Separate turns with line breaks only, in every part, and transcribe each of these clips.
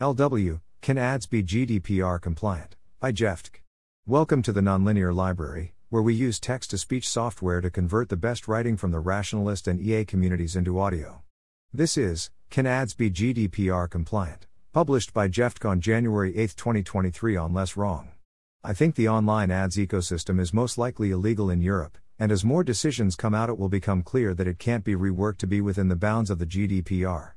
LW Can ads be GDPR compliant? By jefftk. Welcome to the Nonlinear Library, where we use text to speech software to convert the best writing from the rationalist and EA communities into audio. This is Can ads be GDPR compliant? Published by jefftk on January 8, 2023 on Less Wrong. I think the online ads ecosystem is most likely illegal in Europe, and as more decisions come out, it will become clear that it can't be reworked to be within the bounds of the GDPR.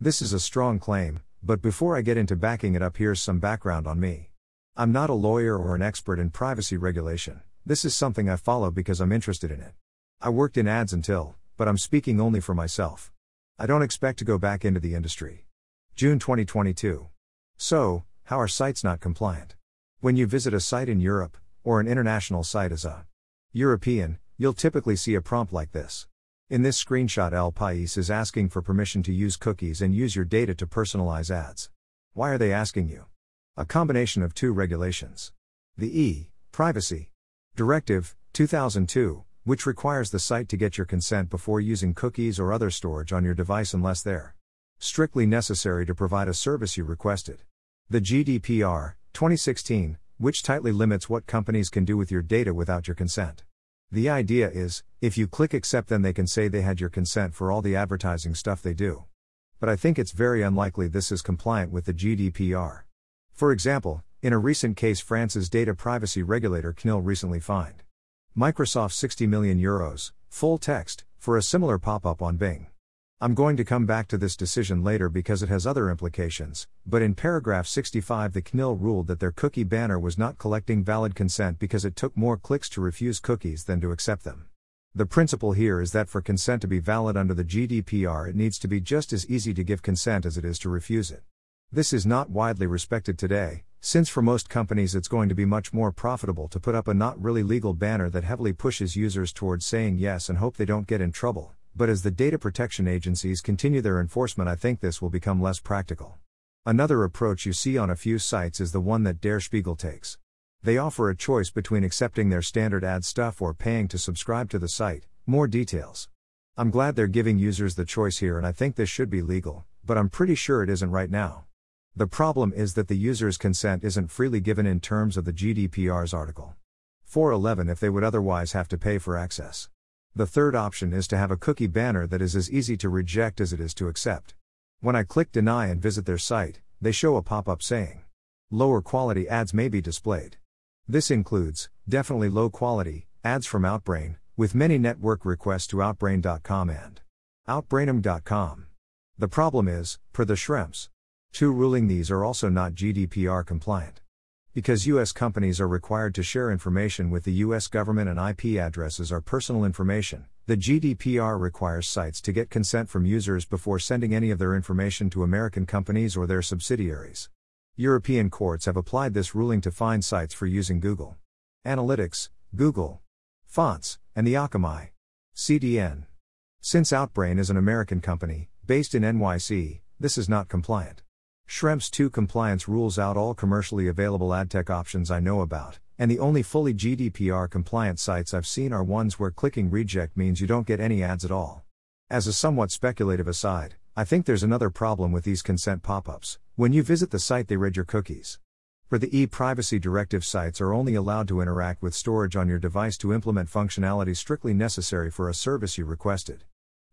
This is a strong claim, but before I get into backing it up, here's some background on me. I'm not a lawyer or an expert in privacy regulation, this is something I follow because I'm interested in it. I worked in ads until, but I'm speaking only for myself. I don't expect to go back into the industry. June 2022. So, how are sites not compliant? When you visit a site in Europe, or an international site as a European, you'll typically see a prompt like this. In this screenshot, El País is asking for permission to use cookies and use your data to personalize ads. Why are they asking you? A combination of two regulations. The E Privacy Directive 2002, which requires the site to get your consent before using cookies or other storage on your device unless they're strictly necessary to provide a service you requested. The GDPR 2016, which tightly limits what companies can do with your data without your consent. The idea is, if you click accept, then they can say they had your consent for all the advertising stuff they do. But I think it's very unlikely this is compliant with the GDPR. For example, in a recent case, France's data privacy regulator CNIL recently fined Microsoft 60 million euros, full text, for a similar pop up on Bing. I'm going to come back to this decision later because it has other implications, but in paragraph 65, the CNIL ruled that their cookie banner was not collecting valid consent because it took more clicks to refuse cookies than to accept them. The principle here is that for consent to be valid under the GDPR, it needs to be just as easy to give consent as it is to refuse it. This is not widely respected today, since for most companies it's going to be much more profitable to put up a not really legal banner that heavily pushes users towards saying yes and hope they don't get in trouble but as the data protection agencies continue their enforcement, I think this will become less practical. Another approach you see on a few sites is the one that Der Spiegel takes. They offer a choice between accepting their standard ad stuff or paying to subscribe to the site. More details. I'm glad they're giving users the choice here, and I think this should be legal, but I'm pretty sure it isn't right now. The problem is that the user's consent isn't freely given in terms of the GDPR's article 411 if they would otherwise have to pay for access. The third option is to have a cookie banner that is as easy to reject as it is to accept. When I click deny and visit their site, they show a pop up saying, Lower quality ads may be displayed. This includes, definitely low quality, ads from Outbrain, with many network requests to Outbrain.com and Outbrainimg.com. The problem is, per the Schrems 2 ruling, these are also not GDPR compliant. Because U.S. companies are required to share information with the U.S. government and IP addresses are personal information, the GDPR requires sites to get consent from users before sending any of their information to American companies or their subsidiaries. European courts have applied this ruling to fine sites for using Google Analytics, Google Fonts, and the Akamai CDN. Since Outbrain is an American company, based in NYC, this is not compliant. Schrems 2 compliance rules out all commercially available ad tech options I know about, and the only fully GDPR compliant sites I've seen are ones where clicking reject means you don't get any ads at all. As a somewhat speculative aside, I think there's another problem with these consent pop ups. When you visit the site, they read your cookies. For the e privacy directive, sites are only allowed to interact with storage on your device to implement functionality strictly necessary for a service you requested.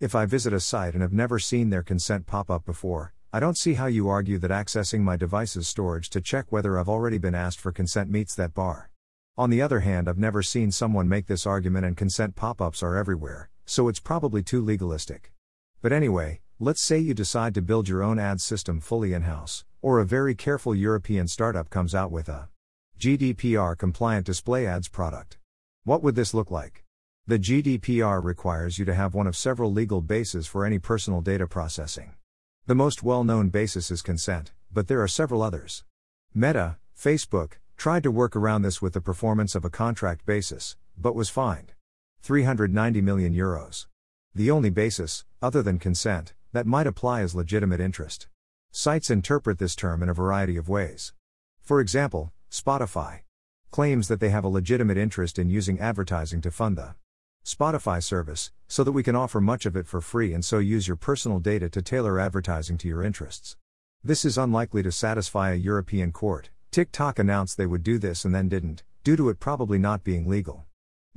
If I visit a site and have never seen their consent pop up before, I don't see how you argue that accessing my device's storage to check whether I've already been asked for consent meets that bar. On the other hand, I've never seen someone make this argument and consent pop ups are everywhere, so it's probably too legalistic. But anyway, let's say you decide to build your own ad system fully in house, or a very careful European startup comes out with a GDPR compliant display ads product. What would this look like? The GDPR requires you to have one of several legal bases for any personal data processing. The most well known basis is consent, but there are several others. Meta, Facebook, tried to work around this with the performance of a contract basis, but was fined 390 million euros. The only basis, other than consent, that might apply as legitimate interest. Sites interpret this term in a variety of ways. For example, Spotify claims that they have a legitimate interest in using advertising to fund the Spotify service, so that we can offer much of it for free and so use your personal data to tailor advertising to your interests. This is unlikely to satisfy a European court. TikTok announced they would do this and then didn't, due to it probably not being legal.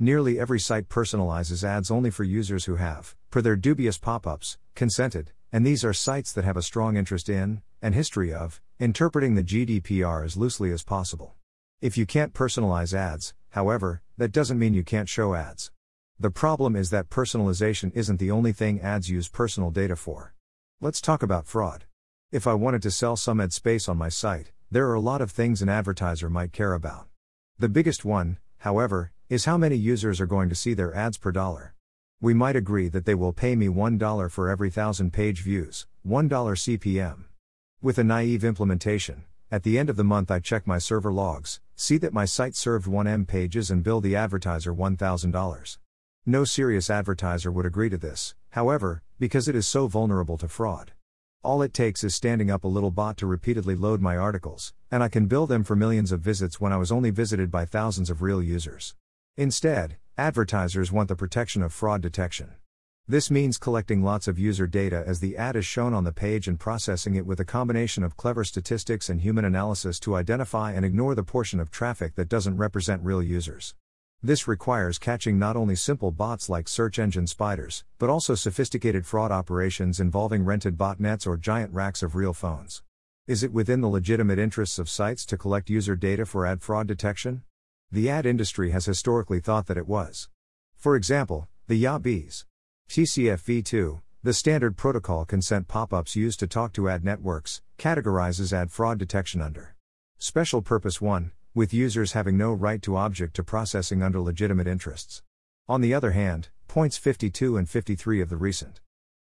Nearly every site personalizes ads only for users who have, per their dubious pop ups, consented, and these are sites that have a strong interest in, and history of, interpreting the GDPR as loosely as possible. If you can't personalize ads, however, that doesn't mean you can't show ads. The problem is that personalization isn't the only thing ads use personal data for. Let's talk about fraud. If I wanted to sell some ad space on my site, there are a lot of things an advertiser might care about. The biggest one, however, is how many users are going to see their ads per dollar. We might agree that they will pay me $1 for every thousand page views, $1 CPM. With a naive implementation, at the end of the month I check my server logs, see that my site served 1M pages and bill the advertiser $1,000. No serious advertiser would agree to this, however, because it is so vulnerable to fraud. All it takes is standing up a little bot to repeatedly load my articles, and I can bill them for millions of visits when I was only visited by thousands of real users. Instead, advertisers want the protection of fraud detection. This means collecting lots of user data as the ad is shown on the page and processing it with a combination of clever statistics and human analysis to identify and ignore the portion of traffic that doesn't represent real users. This requires catching not only simple bots like search engine spiders, but also sophisticated fraud operations involving rented botnets or giant racks of real phones. Is it within the legitimate interests of sites to collect user data for ad fraud detection? The ad industry has historically thought that it was. For example, the IAB's. TCF v2, the standard protocol consent pop ups used to talk to ad networks, categorizes ad fraud detection under Special Purpose 1, with users having no right to object to processing under legitimate interests. On the other hand, points 52 and 53 of the recent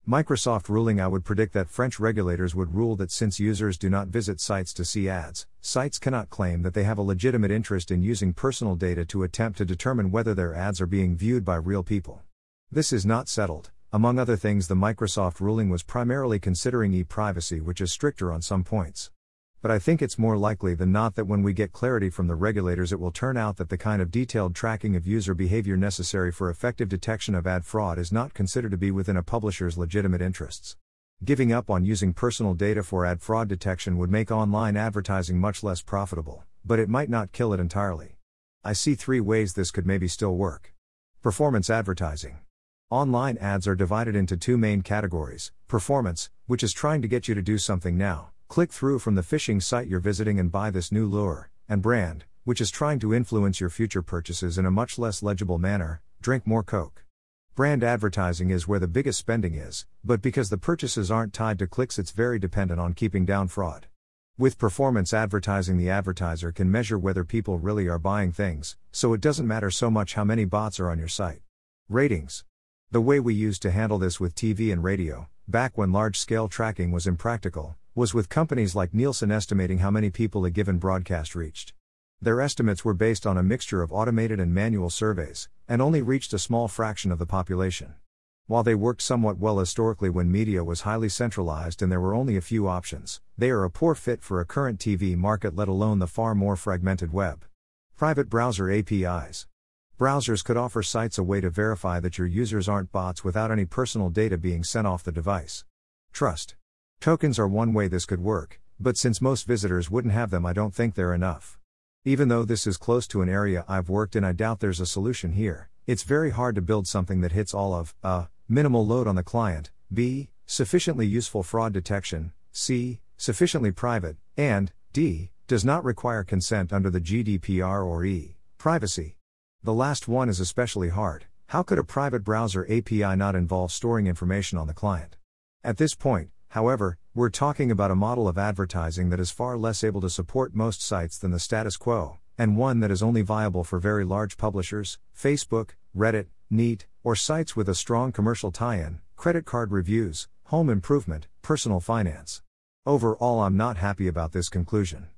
Microsoft ruling I would predict that French regulators would rule that since users do not visit sites to see ads, sites cannot claim that they have a legitimate interest in using personal data to attempt to determine whether their ads are being viewed by real people. This is not settled. Among other things, the Microsoft ruling was primarily considering e privacy, which is stricter on some points but I think it's more likely than not that when we get clarity from the regulators, it will turn out that the kind of detailed tracking of user behavior necessary for effective detection of ad fraud is not considered to be within a publisher's legitimate interests. Giving up on using personal data for ad fraud detection would make online advertising much less profitable, but it might not kill it entirely. I see three ways this could maybe still work. Performance advertising. Online ads are divided into two main categories performance, which is trying to get you to do something now, Click through from the phishing site you're visiting and buy this new lure, and brand, which is trying to influence your future purchases in a much less legible manner drink more Coke. Brand advertising is where the biggest spending is, but because the purchases aren't tied to clicks, it's very dependent on keeping down fraud. With performance advertising, the advertiser can measure whether people really are buying things, so it doesn't matter so much how many bots are on your site. Ratings. The way we used to handle this with TV and radio, back when large scale tracking was impractical, was with companies like Nielsen estimating how many people a given broadcast reached. Their estimates were based on a mixture of automated and manual surveys, and only reached a small fraction of the population. While they worked somewhat well historically when media was highly centralized and there were only a few options, they are a poor fit for a current TV market, let alone the far more fragmented web. Private browser APIs. Browsers could offer sites a way to verify that your users aren't bots without any personal data being sent off the device. Trust. Tokens are one way this could work, but since most visitors wouldn't have them, I don't think they're enough. Even though this is close to an area I've worked in, I doubt there's a solution here. It's very hard to build something that hits all of a minimal load on the client, b sufficiently useful fraud detection, c sufficiently private, and d does not require consent under the GDPR or e privacy. The last one is especially hard. How could a private browser API not involve storing information on the client? At this point, However, we're talking about a model of advertising that is far less able to support most sites than the status quo, and one that is only viable for very large publishers, Facebook, Reddit, Neat, or sites with a strong commercial tie in, credit card reviews, home improvement, personal finance. Overall, I'm not happy about this conclusion.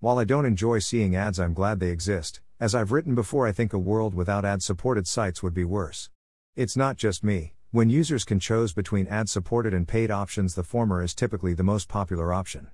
While I don't enjoy seeing ads, I'm glad they exist. As I've written before, I think a world without ad supported sites would be worse. It's not just me. When users can choose between ad supported and paid options, the former is typically the most popular option.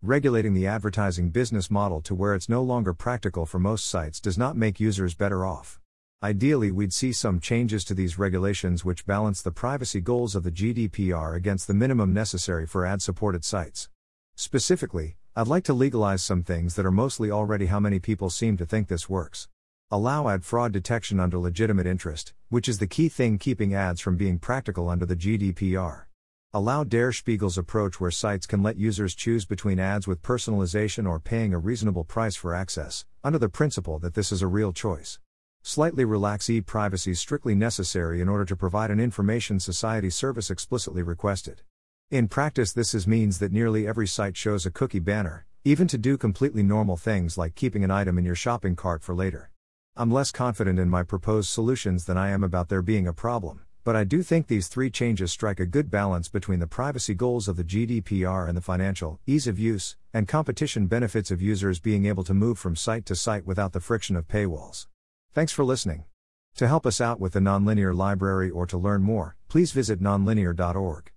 Regulating the advertising business model to where it's no longer practical for most sites does not make users better off. Ideally, we'd see some changes to these regulations which balance the privacy goals of the GDPR against the minimum necessary for ad supported sites. Specifically, I'd like to legalize some things that are mostly already how many people seem to think this works. Allow ad fraud detection under legitimate interest, which is the key thing keeping ads from being practical under the GDPR. Allow Der Spiegel's approach where sites can let users choose between ads with personalization or paying a reasonable price for access, under the principle that this is a real choice. Slightly relax e privacy strictly necessary in order to provide an information society service explicitly requested. In practice, this is means that nearly every site shows a cookie banner, even to do completely normal things like keeping an item in your shopping cart for later. I'm less confident in my proposed solutions than I am about there being a problem. But I do think these three changes strike a good balance between the privacy goals of the GDPR and the financial, ease of use, and competition benefits of users being able to move from site to site without the friction of paywalls. Thanks for listening. To help us out with the Nonlinear Library or to learn more, please visit nonlinear.org.